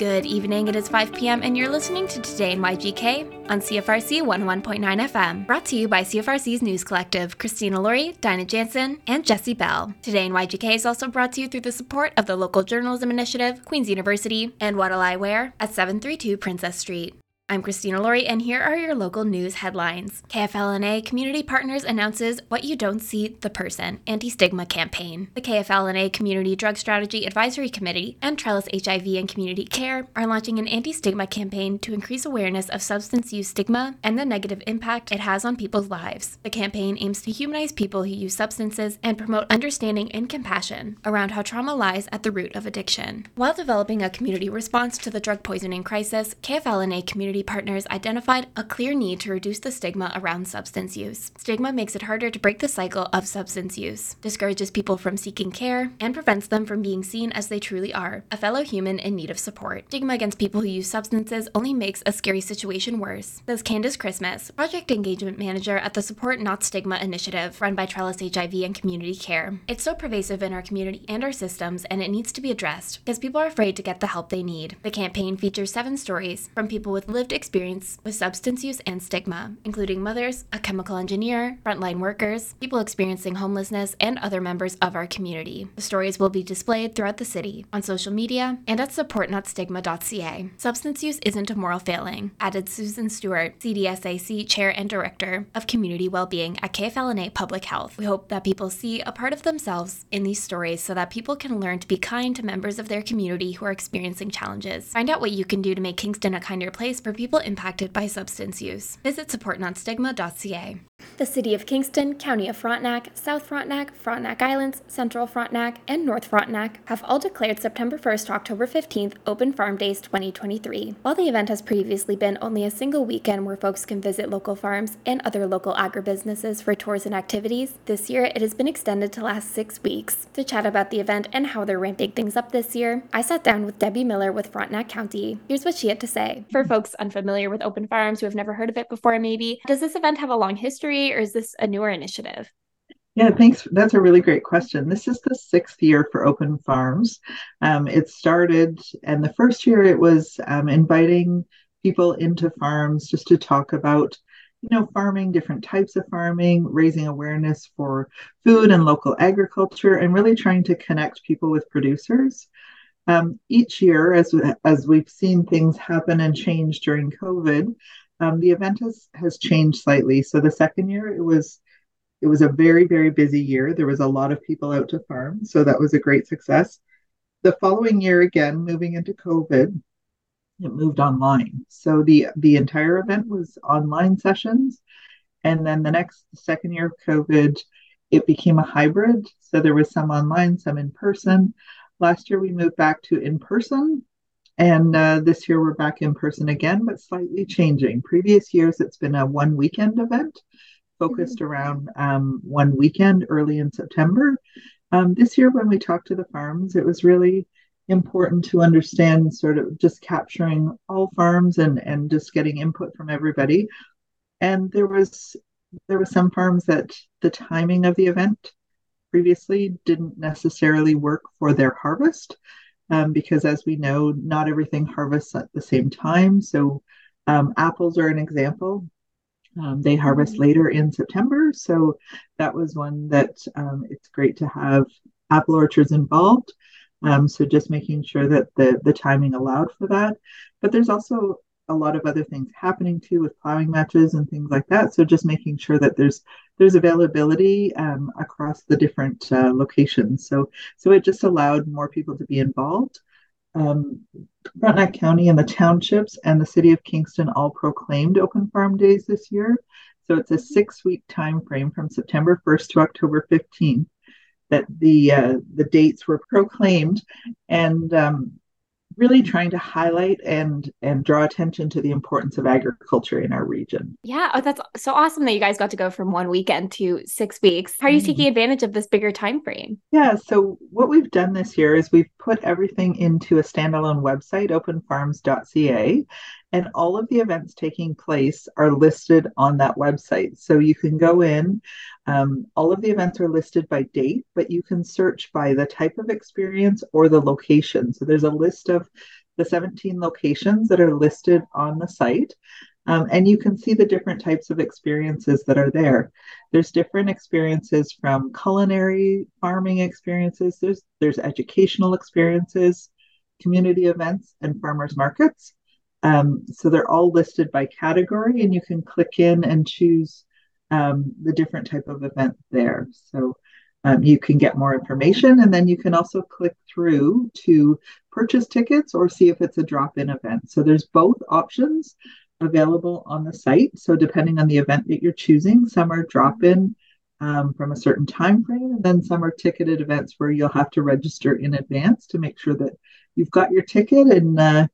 Good evening, it is 5 p.m., and you're listening to Today in YGK on CFRC 101.9 FM. Brought to you by CFRC's News Collective, Christina Laurie, Dinah Jansen, and Jesse Bell. Today in YGK is also brought to you through the support of the Local Journalism Initiative, Queen's University, and What'll I Wear at 732 Princess Street. I'm Christina Laurie, and here are your local news headlines. KFL&A Community Partners announces What You Don't See the Person Anti Stigma Campaign. The KFL&A Community Drug Strategy Advisory Committee and Trellis HIV and Community Care are launching an anti stigma campaign to increase awareness of substance use stigma and the negative impact it has on people's lives. The campaign aims to humanize people who use substances and promote understanding and compassion around how trauma lies at the root of addiction. While developing a community response to the drug poisoning crisis, KFL&A Community partners identified a clear need to reduce the stigma around substance use. Stigma makes it harder to break the cycle of substance use, discourages people from seeking care, and prevents them from being seen as they truly are a fellow human in need of support. Stigma against people who use substances only makes a scary situation worse, says Candace Christmas, project engagement manager at the Support Not Stigma initiative run by Trellis HIV and Community Care. It's so pervasive in our community and our systems, and it needs to be addressed because people are afraid to get the help they need. The campaign features seven stories from people with lived lived experience with substance use and stigma, including mothers, a chemical engineer, frontline workers, people experiencing homelessness, and other members of our community. The stories will be displayed throughout the city, on social media, and at supportnotstigma.ca. Substance use isn't a moral failing, added Susan Stewart, CDSAC Chair and Director of Community Wellbeing at KFL&A Public Health. We hope that people see a part of themselves in these stories so that people can learn to be kind to members of their community who are experiencing challenges. Find out what you can do to make Kingston a kinder place for people impacted by substance use. Visit supportnotstigma.ca. The City of Kingston, County of Frontenac, South Frontenac, Frontenac Islands, Central Frontenac, and North Frontenac have all declared September 1st to October 15th Open Farm Days 2023. While the event has previously been only a single weekend where folks can visit local farms and other local agribusinesses for tours and activities, this year it has been extended to last six weeks. To chat about the event and how they're ramping things up this year, I sat down with Debbie Miller with Frontenac County. Here's what she had to say. For folks unfamiliar with open farms who have never heard of it before, maybe, does this event have a long history? or is this a newer initiative? Yeah, thanks. That's a really great question. This is the sixth year for Open Farms. Um, it started, and the first year it was um, inviting people into farms just to talk about, you know, farming, different types of farming, raising awareness for food and local agriculture, and really trying to connect people with producers. Um, each year, as as we've seen things happen and change during COVID, um, the event has has changed slightly. So the second year, it was it was a very very busy year. There was a lot of people out to farm, so that was a great success. The following year, again moving into COVID, it moved online. So the the entire event was online sessions, and then the next second year of COVID, it became a hybrid. So there was some online, some in person. Last year we moved back to in person and uh, this year we're back in person again, but slightly changing. Previous years it's been a one weekend event focused mm-hmm. around um, one weekend early in September. Um, this year, when we talked to the farms, it was really important to understand sort of just capturing all farms and and just getting input from everybody. And there was there were some farms that the timing of the event previously didn't necessarily work for their harvest um, because as we know, not everything harvests at the same time. So um, apples are an example. Um, they harvest mm-hmm. later in September. So that was one that um, it's great to have apple orchards involved. Um, so just making sure that the, the timing allowed for that. But there's also a lot of other things happening too with plowing matches and things like that. So just making sure that there's there's availability um, across the different uh, locations. So so it just allowed more people to be involved. Um, Frontenac County and the townships and the city of Kingston all proclaimed open farm days this year. So it's a six week time frame from September 1st to October 15th that the uh, the dates were proclaimed, and um, really trying to highlight and and draw attention to the importance of agriculture in our region. Yeah, oh, that's so awesome that you guys got to go from one weekend to six weeks. How are you mm taking advantage of this bigger time frame? Yeah, so what we've done this year is we've put everything into a standalone website, openfarms.ca, and all of the events taking place are listed on that website. So you can go in. Um, all of the events are listed by date, but you can search by the type of experience or the location. So there's a list of the 17 locations that are listed on the site. Um, and you can see the different types of experiences that are there. There's different experiences from culinary farming experiences, there's, there's educational experiences, community events, and farmers markets. Um, so they're all listed by category, and you can click in and choose um, the different type of event there. So um, you can get more information, and then you can also click through to purchase tickets or see if it's a drop-in event. So there's both options available on the site. So depending on the event that you're choosing, some are drop-in um, from a certain time frame, and then some are ticketed events where you'll have to register in advance to make sure that you've got your ticket and uh,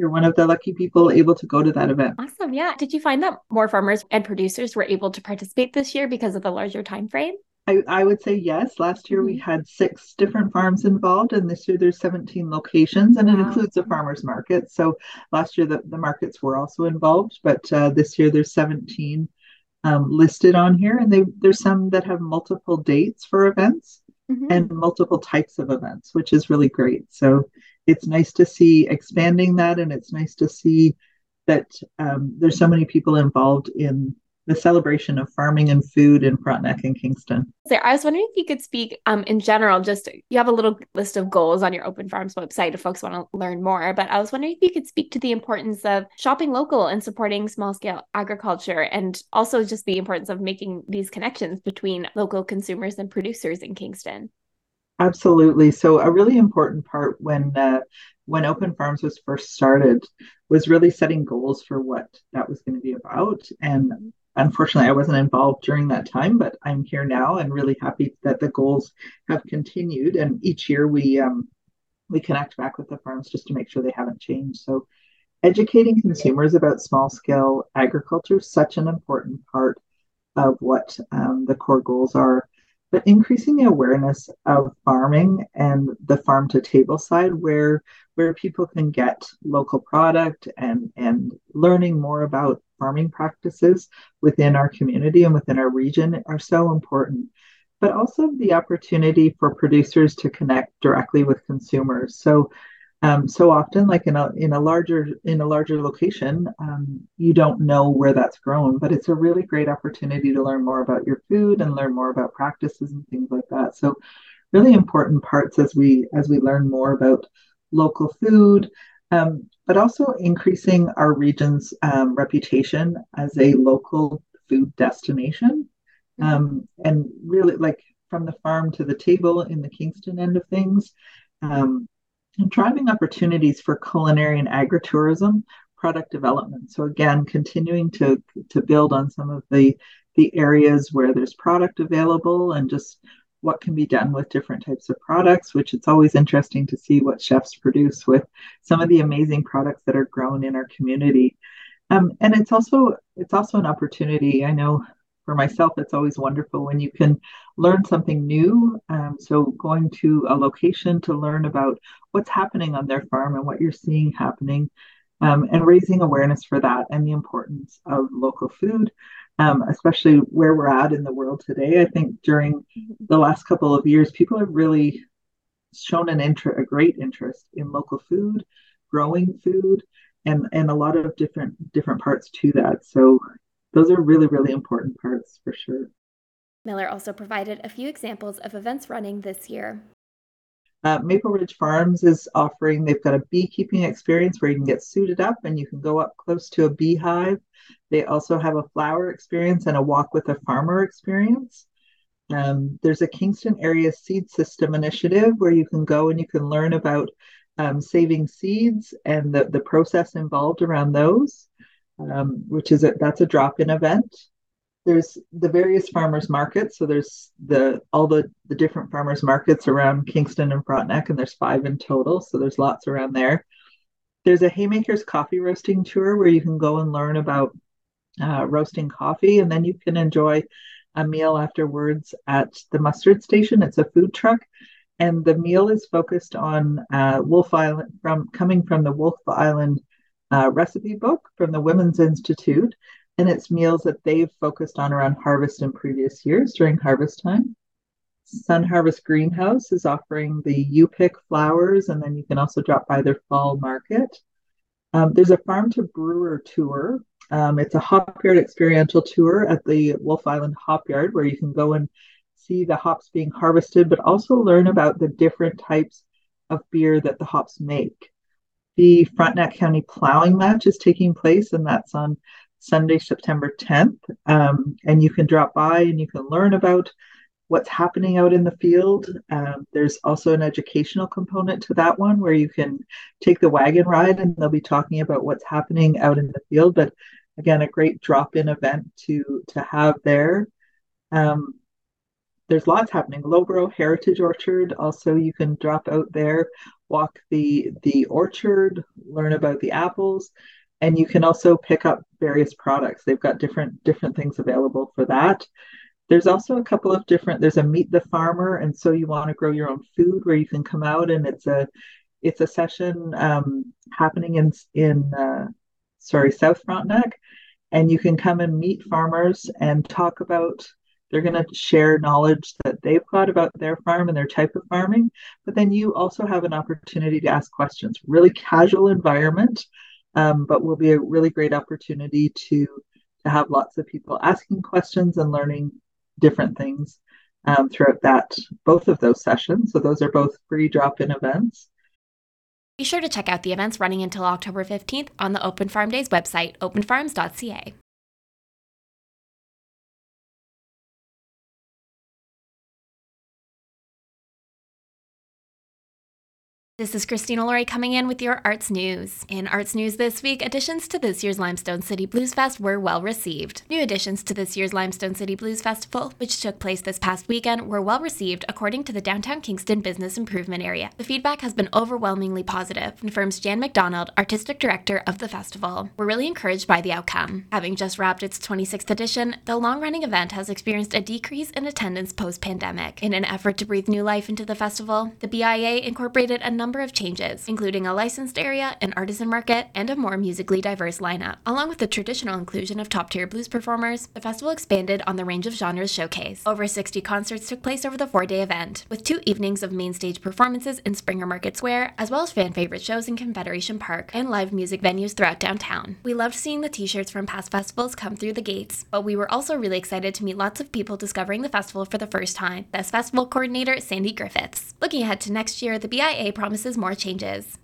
you're one of the lucky people able to go to that event. Awesome. Yeah. Did you find that more farmers and producers were able to participate this year because of the larger time frame? I, I would say yes. Last year mm-hmm. we had six different farms involved, and this year there's 17 locations, and wow. it includes a farmers market. So last year the, the markets were also involved, but uh, this year there's 17 um, listed on here, and they, there's some that have multiple dates for events mm-hmm. and multiple types of events, which is really great. So it's nice to see expanding that, and it's nice to see that um, there's so many people involved in the celebration of farming and food in Frontenac and Kingston. So I was wondering if you could speak um, in general, just you have a little list of goals on your Open Farms website if folks want to learn more, but I was wondering if you could speak to the importance of shopping local and supporting small scale agriculture and also just the importance of making these connections between local consumers and producers in Kingston. Absolutely. So a really important part when uh, when Open Farms was first started was really setting goals for what that was going to be about. And unfortunately, I wasn't involved during that time, but I'm here now and really happy that the goals have continued. And each year we um, we connect back with the farms just to make sure they haven't changed. So, educating consumers about small scale agriculture is such an important part of what um, the core goals are. But increasing the awareness of farming and the farm to table side, where where people can get local product and and learning more about farming practices within our community and within our region are so important. But also the opportunity for producers to connect directly with consumers. So um, so often like in a in a larger in a larger location um, you don't know where that's grown but it's a really great opportunity to learn more about your food and learn more about practices and things like that so really important parts as we as we learn more about local food um, but also increasing our region's um, reputation as a local food destination. Um, and really, like from the farm to the table in the Kingston end of things, um, driving opportunities for culinary and agritourism product development. So again, continuing to to build on some of the the areas where there's product available and just what can be done with different types of products, which it's always interesting to see what chefs produce with some of the amazing products that are grown in our community. Um, and it's also it's also an opportunity. I know for myself, it's always wonderful when you can learn something new. Um, so going to a location to learn about what's happening on their farm and what you're seeing happening, um, and raising awareness for that and the importance of local food um, especially where we're at in the world today. I think during the last couple of years, people have really shown an interest, a great interest in local food, growing food, and and a lot of different different parts to that. So those are really really important parts for sure. Miller also provided a few examples of events running this year. Uh, Maple Ridge Farms is offering, they've got a beekeeping experience where you can get suited up and you can go up close to a beehive. They also have a flower experience and a walk with a farmer experience. Um, there's a Kingston Area Seed System initiative where you can go and you can learn about um, saving seeds and the, the process involved around those, um, which is a, that's a drop-in event there's the various farmers markets. So there's the all the the different farmers markets around Kingston and Frontenac, and there's five in total. So there's lots around there. There's a Haymakers coffee roasting tour where you can go and learn about uh, roasting coffee, and then you can enjoy a meal afterwards at the mustard station. It's a food truck, and the meal is focused on uh, Wolfe Island from coming from the Wolfe Island uh, recipe book from the Women's Institute and it's meals that they've focused on around harvest in previous years during harvest time. Sun Harvest Greenhouse is offering the You Pick flowers, and then you can also drop by their fall market. Um, there's a farm to brewer tour. Um, it's a hopyard experiential tour at the Wolfe Island Hop Yard, where you can go and see the hops being harvested, but also learn about the different types of beer that the hops make. The Frontenac County Plowing Match is taking place, and that's on Sunday, September 10th. Um, and you can drop by and you can learn about what's happening out in the field. Um, there's also an educational component to that one where you can take the wagon ride and they'll be talking about what's happening out in the field. But again, a great drop-in event to to have there. Um, there's lots happening. Loughborough Heritage Orchard. Also, you can drop out there, walk the the orchard, learn about the apples, and you can also pick up various products. They've got different different things available for that. There's also a couple of different. There's a meet the farmer, and so you want to grow your own food, where you can come out and it's a it's a session um, happening in in uh, sorry South Frontenac, and you can come and meet farmers and talk about. They're going to share knowledge that they've got about their farm and their type of farming, but then you also have an opportunity to ask questions. Really casual environment, um, but will be a really great opportunity to to have lots of people asking questions and learning different things um, throughout that both of those sessions. So those are both free drop-in events. Be sure to check out the events running until October 15th on the Open Farm Days website, openfarms.ca. This is Christina Laurie coming in with your arts news. In arts news this week, additions to this year's Limestone City Blues Fest were well received. New additions to this year's Limestone City Blues Festival, which took place this past weekend, were well received according to the Downtown Kingston Business Improvement Area. The feedback has been overwhelmingly positive, confirms Jan McDonald, artistic director of the festival. We're really encouraged by the outcome. Having just wrapped its 26th edition, the long-running event has experienced a decrease in attendance post-pandemic. In an effort to breathe new life into the festival, the BIA incorporated a number number of changes, including a licensed area, an artisan market, and a more musically diverse lineup. Along with the traditional inclusion of top tier blues performers, the festival expanded on the range of genres showcased. Over 60 concerts took place over the four day event, with two evenings of main stage performances in Springer Market Square, as well as fan favorite shows in Confederation Park and live music venues throughout downtown. We loved seeing the t shirts from past festivals come through the gates, but we were also really excited to meet lots of people discovering the festival for the first time. Best Festival Coordinator Sandy Griffiths. Looking ahead to next year, the BIA promises promises more changes.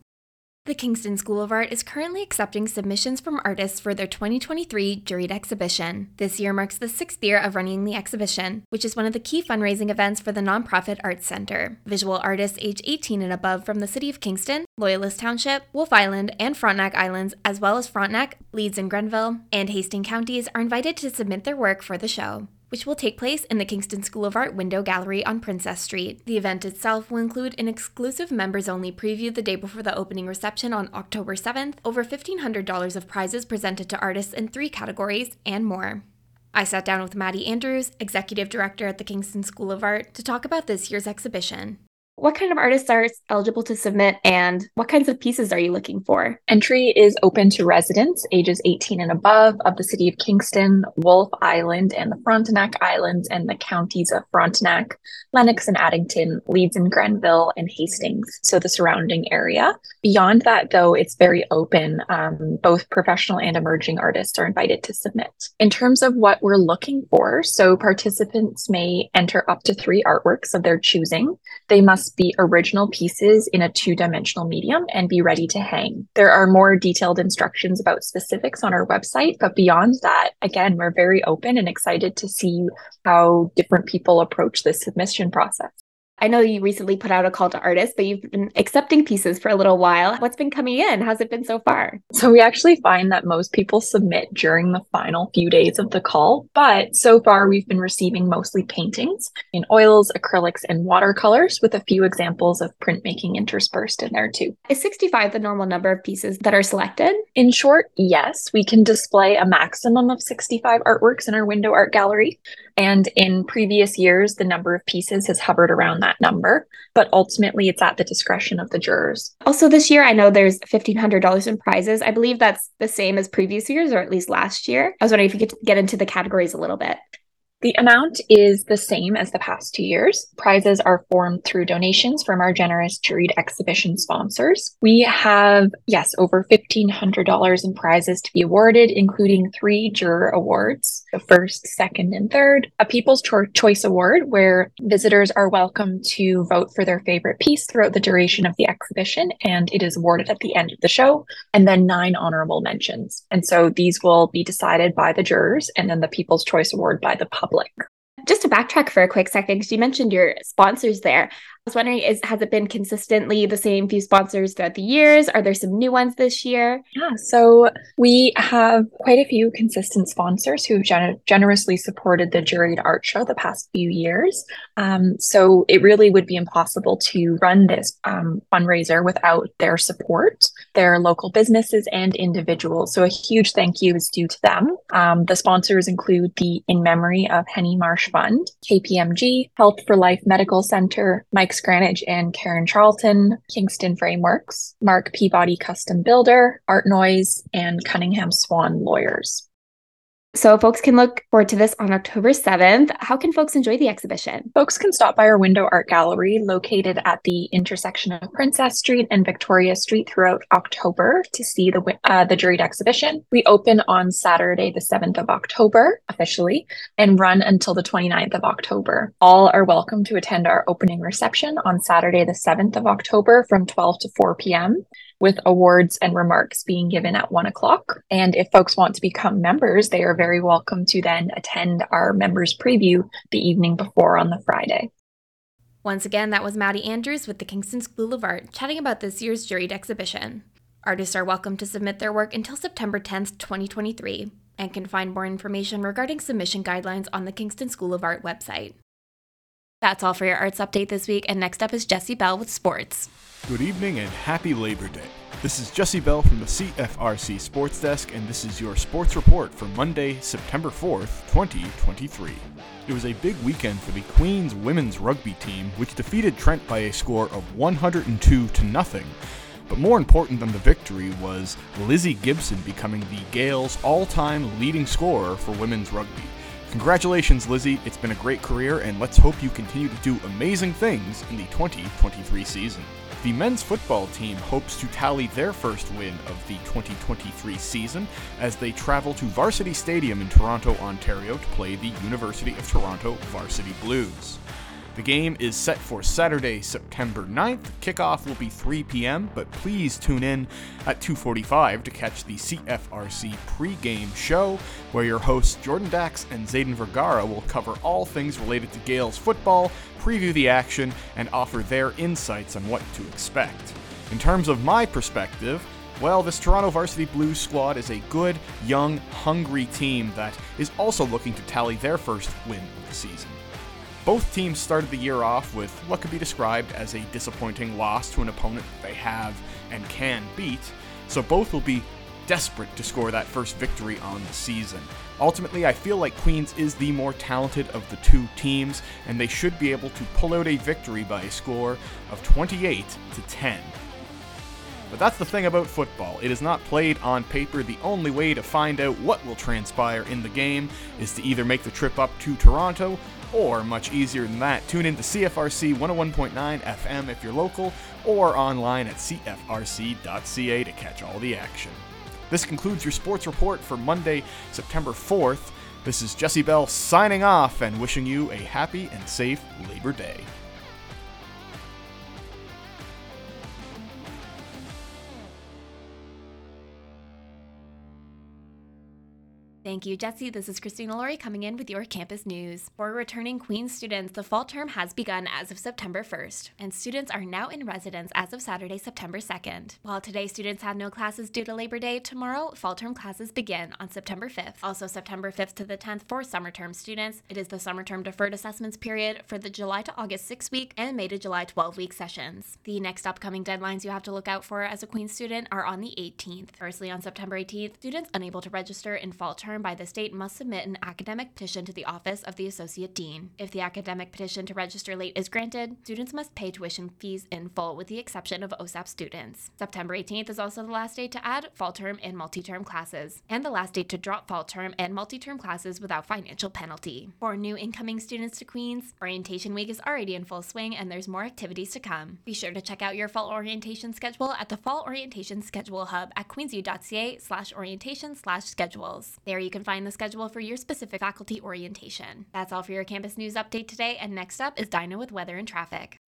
The Kingston School of Art is currently accepting submissions from artists for their 2023 juried exhibition. This year marks the sixth year of running the exhibition, which is one of the key fundraising events for the nonprofit Arts Center. Visual artists age 18 and above from the city of Kingston, Loyalist Township, Wolfe Island, and Frontenac Islands, as well as Frontenac, Leeds and Grenville, and Hastings counties, are invited to submit their work for the show which will take place in the Kingston School of Art Window Gallery on Princess Street. The event itself will include an exclusive members only preview the day before the opening reception on October 7th, over $1,500 of prizes presented to artists in three categories, and more. I sat down with Maddie Andrews, Executive Director at the Kingston School of Art, to talk about this year's exhibition. What kind of artists are eligible to submit and what kinds of pieces are you looking for? Entry is open to residents ages 18 and above of the city of Kingston, Wolfe Island, and the Frontenac Islands, and the counties of Frontenac, Lennox and Addington, Leeds and Grenville, and Hastings, so the surrounding area. Beyond that, though, it's very open. Um, both professional and emerging artists are invited to submit. In terms of what we're looking for, so participants may enter up to three artworks of their choosing. They must must be original pieces in a two dimensional medium and be ready to hang. There are more detailed instructions about specifics on our website, but beyond that, again, we're very open and excited to see how different people approach the submission process. I know you recently put out a call to artists, but you've been accepting pieces for a little while. What's been coming in? How's it been so far? So, we actually find that most people submit during the final few days of the call, but so far we've been receiving mostly paintings in oils, acrylics, and watercolors, with a few examples of printmaking interspersed in there too. Is 65 the normal number of pieces that are selected? In short, yes. We can display a maximum of 65 artworks in our window art gallery. And in previous years, the number of pieces has hovered around that number, but ultimately it's at the discretion of the jurors. Also, this year, I know there's $1,500 in prizes. I believe that's the same as previous years, or at least last year. I was wondering if you could get into the categories a little bit. The amount is the same as the past two years. Prizes are formed through donations from our generous juried exhibition sponsors. We have, yes, over $1,500 in prizes to be awarded, including three juror awards the first, second, and third, a People's Cho- Choice Award, where visitors are welcome to vote for their favorite piece throughout the duration of the exhibition, and it is awarded at the end of the show, and then nine honorable mentions. And so these will be decided by the jurors, and then the People's Choice Award by the public public. Just to backtrack for a quick second, because you mentioned your sponsors there was wondering, is has it been consistently the same few sponsors throughout the years? Are there some new ones this year? Yeah, so we have quite a few consistent sponsors who have gen- generously supported the juried art show the past few years. Um, so it really would be impossible to run this um, fundraiser without their support, their local businesses and individuals. So a huge thank you is due to them. Um, the sponsors include the In Memory of Henny Marsh Fund, KPMG, Health for Life Medical Center, Mike Scranage and Karen Charlton, Kingston Frameworks, Mark Peabody Custom Builder, Art Noise, and Cunningham Swan Lawyers. So folks can look forward to this on October 7th. How can folks enjoy the exhibition? Folks can stop by our window art gallery located at the intersection of Princess Street and Victoria Street throughout October to see the uh, the juried exhibition. We open on Saturday the 7th of October officially and run until the 29th of October. All are welcome to attend our opening reception on Saturday the 7th of October from 12 to 4 p.m with awards and remarks being given at one o'clock. And if folks want to become members, they are very welcome to then attend our members preview the evening before on the Friday. Once again, that was Maddie Andrews with the Kingston School of Art chatting about this year's juried exhibition. Artists are welcome to submit their work until September 10th, 2023, and can find more information regarding submission guidelines on the Kingston School of Art website. That's all for your arts update this week, and next up is Jesse Bell with sports. Good evening and happy Labor Day. This is Jesse Bell from the CFRC Sports Desk, and this is your sports report for Monday, September 4th, 2023. It was a big weekend for the Queens women's rugby team, which defeated Trent by a score of 102 to nothing. But more important than the victory was Lizzie Gibson becoming the Gaels' all time leading scorer for women's rugby. Congratulations, Lizzie. It's been a great career, and let's hope you continue to do amazing things in the 2023 season. The men's football team hopes to tally their first win of the 2023 season as they travel to Varsity Stadium in Toronto, Ontario to play the University of Toronto Varsity Blues. The game is set for Saturday, September 9th. Kickoff will be 3 p.m., but please tune in at 2:45 to catch the CFRC pre-game show, where your hosts Jordan Dax and Zayden Vergara will cover all things related to Gaels football, preview the action, and offer their insights on what to expect. In terms of my perspective, well, this Toronto Varsity Blues squad is a good, young, hungry team that is also looking to tally their first win of the season. Both teams started the year off with what could be described as a disappointing loss to an opponent they have and can beat, so both will be desperate to score that first victory on the season. Ultimately, I feel like Queens is the more talented of the two teams, and they should be able to pull out a victory by a score of 28 to 10. But that's the thing about football. It is not played on paper. The only way to find out what will transpire in the game is to either make the trip up to Toronto or much easier than that, tune in to CFRC 101.9 FM if you're local, or online at cfrc.ca to catch all the action. This concludes your sports report for Monday, September 4th. This is Jesse Bell signing off and wishing you a happy and safe Labor Day. Thank you, Jesse. This is Christina Laurie coming in with your campus news. For returning Queen's students, the fall term has begun as of September 1st, and students are now in residence as of Saturday, September 2nd. While today students have no classes due to Labor Day, tomorrow fall term classes begin on September 5th. Also, September 5th to the 10th for summer term students. It is the summer term deferred assessments period for the July to August 6 week and May to July 12 week sessions. The next upcoming deadlines you have to look out for as a Queen's student are on the 18th. Firstly, on September 18th, students unable to register in fall term by the state must submit an academic petition to the office of the Associate Dean. If the academic petition to register late is granted, students must pay tuition fees in full with the exception of OSAP students. September 18th is also the last date to add fall term and multi term classes, and the last date to drop fall term and multi term classes without financial penalty. For new incoming students to Queens, Orientation Week is already in full swing and there's more activities to come. Be sure to check out your fall orientation schedule at the Fall Orientation Schedule Hub at queensu.ca slash orientation slash schedules. There you can find the schedule for your specific faculty orientation. That's all for your campus news update today, and next up is Dinah with weather and traffic.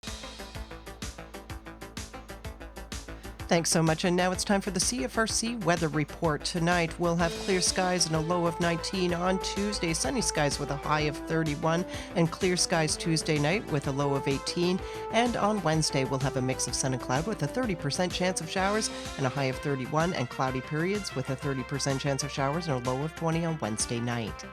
Thanks so much. And now it's time for the CFRC weather report. Tonight we'll have clear skies and a low of 19. On Tuesday, sunny skies with a high of 31, and clear skies Tuesday night with a low of 18. And on Wednesday, we'll have a mix of sun and cloud with a 30% chance of showers and a high of 31, and cloudy periods with a 30% chance of showers and a low of 20 on Wednesday night.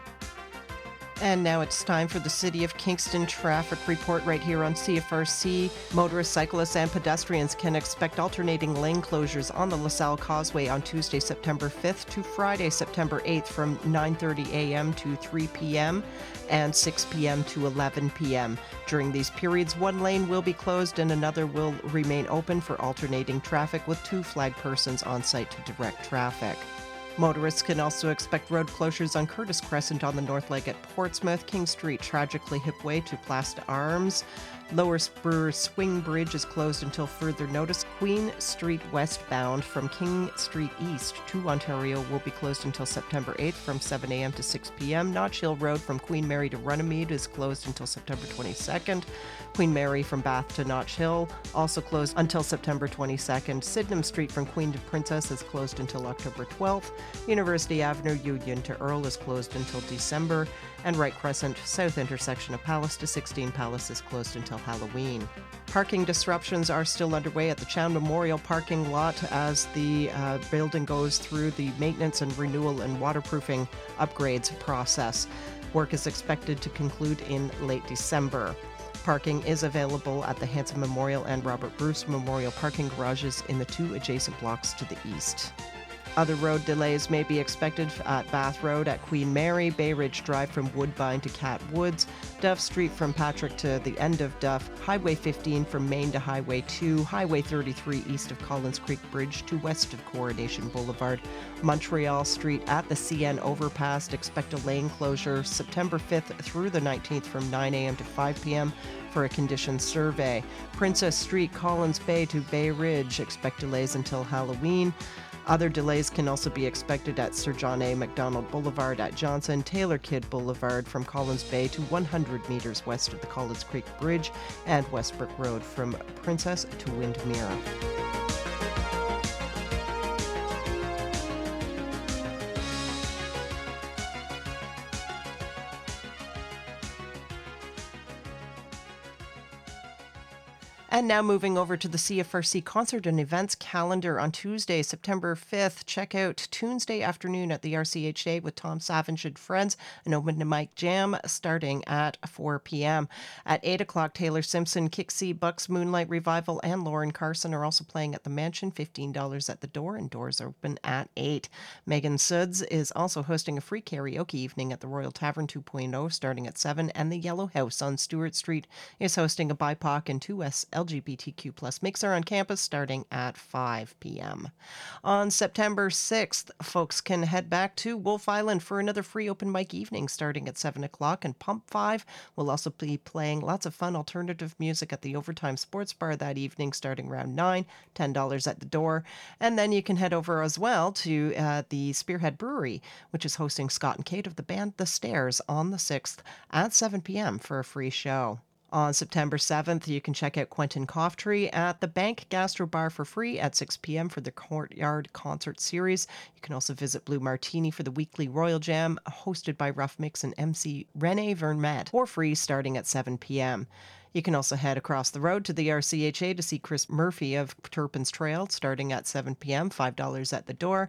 And now it's time for the City of Kingston traffic report right here on CFRC. Motorists, cyclists, and pedestrians can expect alternating lane closures on the LaSalle Causeway on Tuesday, September 5th to Friday, September 8th from 9:30 a.m. to 3 p.m. and 6 p.m. to 11 p.m. During these periods, one lane will be closed and another will remain open for alternating traffic with two flag persons on site to direct traffic. Motorists can also expect road closures on Curtis Crescent on the North Leg at Portsmouth, King Street tragically hip way to Plasta Arms. Lower Spur Swing Bridge is closed until further notice. Queen Street westbound from King Street East to Ontario will be closed until September 8th from 7 a.m. to 6 p.m. Notch Hill Road from Queen Mary to Runnymede is closed until September 22nd. Queen Mary from Bath to Notch Hill also closed until September 22nd. Sydenham Street from Queen to Princess is closed until October 12th. University Avenue Union to Earl is closed until December. And Wright Crescent South intersection of Palace to 16 Palace is closed until Halloween. Parking disruptions are still underway at the Chown Memorial parking lot as the uh, building goes through the maintenance and renewal and waterproofing upgrades process. Work is expected to conclude in late December. Parking is available at the Hanson Memorial and Robert Bruce Memorial parking garages in the two adjacent blocks to the east. Other road delays may be expected at Bath Road at Queen Mary, Bay Ridge Drive from Woodbine to Cat Woods, Duff Street from Patrick to the end of Duff, Highway 15 from Main to Highway 2, Highway 33 east of Collins Creek Bridge to west of Coronation Boulevard, Montreal Street at the CN overpass. Expect a lane closure September 5th through the 19th from 9 a.m. to 5 p.m for a condition survey. Princess Street, Collins Bay to Bay Ridge. Expect delays until Halloween. Other delays can also be expected at Sir John A. Macdonald Boulevard at Johnson, Taylor Kidd Boulevard from Collins Bay to 100 meters west of the Collins Creek Bridge, and Westbrook Road from Princess to Windmere. And now moving over to the CFRC concert and events calendar on Tuesday, September 5th. Check out Tuesday afternoon at the RCHA with Tom Savage and friends, an open to mic jam starting at 4 p.m. At 8 o'clock, Taylor Simpson, Kixie, Bucks, Moonlight Revival, and Lauren Carson are also playing at the Mansion. $15 at the door, and doors open at 8. Megan Suds is also hosting a free karaoke evening at the Royal Tavern 2.0 starting at 7, and the Yellow House on Stewart Street is hosting a BIPOC and 2S LGBTQ plus mixer on campus starting at 5 p.m. On September 6th, folks can head back to Wolfe Island for another free open mic evening starting at 7 o'clock, and Pump 5 will also be playing lots of fun alternative music at the Overtime Sports Bar that evening starting around 9, $10 at the door. And then you can head over as well to uh, the Spearhead Brewery, which is hosting Scott and Kate of the band The Stairs on the 6th at 7 p.m. for a free show. On September 7th, you can check out Quentin Coughtry at the Bank Gastro Bar for free at 6 p.m. for the Courtyard Concert Series. You can also visit Blue Martini for the weekly Royal Jam, hosted by Rough Mix and MC Rene Vermette, for free starting at 7 p.m. You can also head across the road to the RCHA to see Chris Murphy of Turpin's Trail starting at 7 p.m., $5 at the door.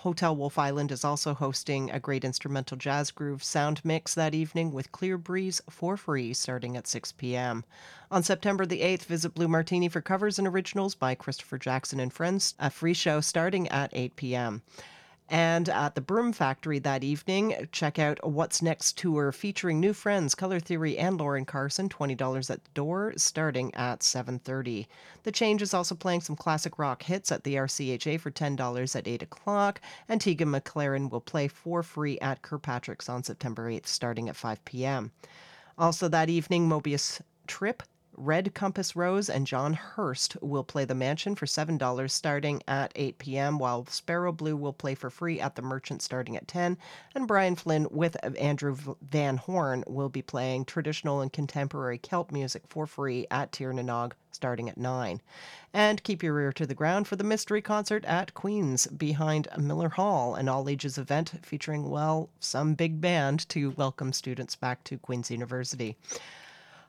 Hotel Wolfe Island is also hosting a great instrumental jazz groove sound mix that evening with Clear Breeze for free starting at 6 p.m. On September the 8th, visit Blue Martini for covers and originals by Christopher Jackson and Friends, a free show starting at 8 p.m. And at the Broom Factory that evening, check out What's Next tour featuring new friends Color Theory and Lauren Carson, $20 at the door, starting at 7.30. The Change is also playing some classic rock hits at the RCHA for $10 at 8 o'clock, and Tegan McLaren will play for free at Kirkpatrick's on September 8th, starting at 5 p.m. Also that evening, Mobius Trip Red Compass Rose and John Hurst will play the Mansion for $7 starting at 8 p.m., while Sparrow Blue will play for free at the Merchant starting at 10. And Brian Flynn with Andrew Van Horn will be playing traditional and contemporary Celt music for free at Tirnanog starting at 9. And keep your ear to the ground for the mystery concert at Queen's behind Miller Hall, an all ages event featuring, well, some big band to welcome students back to Queen's University.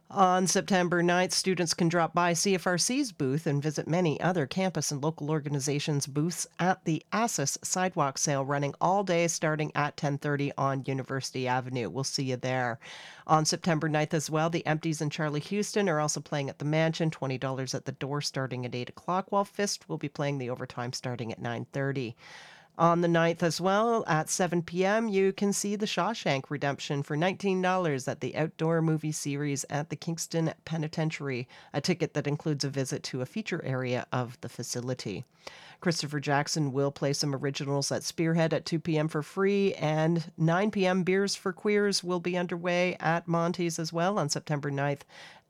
On September 9th, students can drop by CFRC's booth and visit many other campus and local organizations' booths at the ASUS sidewalk sale running all day starting at 10:30 on University Avenue. We'll see you there. On September 9th as well, the Empties and Charlie Houston are also playing at the Mansion, $20 at the door starting at 8 o'clock, while Fist will be playing the overtime starting at 9:30. On the 9th as well, at 7 p.m., you can see The Shawshank Redemption for $19 at the Outdoor Movie Series at the Kingston Penitentiary, a ticket that includes a visit to a feature area of the facility. Christopher Jackson will play some originals at Spearhead at 2 p.m. for free, and 9 p.m. Beers for Queers will be underway at Monty's as well on September 9th.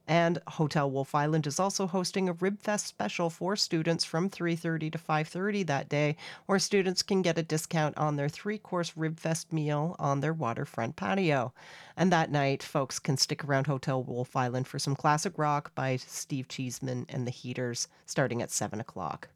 And Hotel Wolfe Island is also hosting a Ribfest special for students from 3:30 to 5:30 that day, where students can get a discount on their three-course Ribfest meal on their waterfront patio. And that night, folks can stick around Hotel Wolfe Island for some classic rock by Steve Cheeseman and the Heaters, starting at 7 o'clock.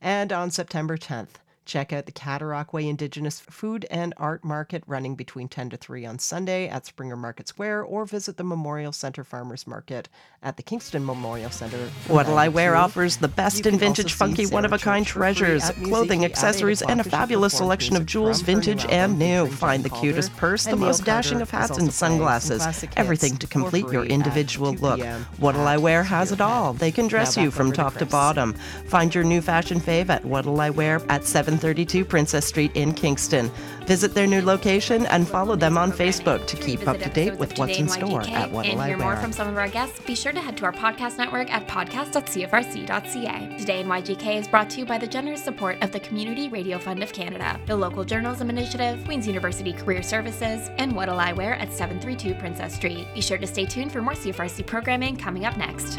And on September 10th, Check out the Cataraqui Indigenous Food and Art Market running between 10 to 3 on Sunday at Springer Market Square or visit the Memorial Center Farmers Market at the Kingston Memorial Center. What'll I Wear offers the best in vintage, funky, one of a kind treasures, clothing, accessories, and a fabulous selection of jewels, vintage and new. Find the cutest purse, the most dashing of hats and sunglasses, everything to complete your individual look. What'll I Wear has it all. They can dress you from top to bottom. Find your new fashion fave at What'll I Wear at 7 732 Princess Street in Kingston. Visit their new location and follow them on Facebook to keep up to date with what's in store at What And I hear more from some of our guests, be sure to head to our podcast network at podcast.cfrc.ca. Today in YGK is brought to you by the generous support of the Community Radio Fund of Canada, the Local Journalism Initiative, Queen's University Career Services, and What'll I Wear at 732 Princess Street. Be sure to stay tuned for more CFRC programming coming up next.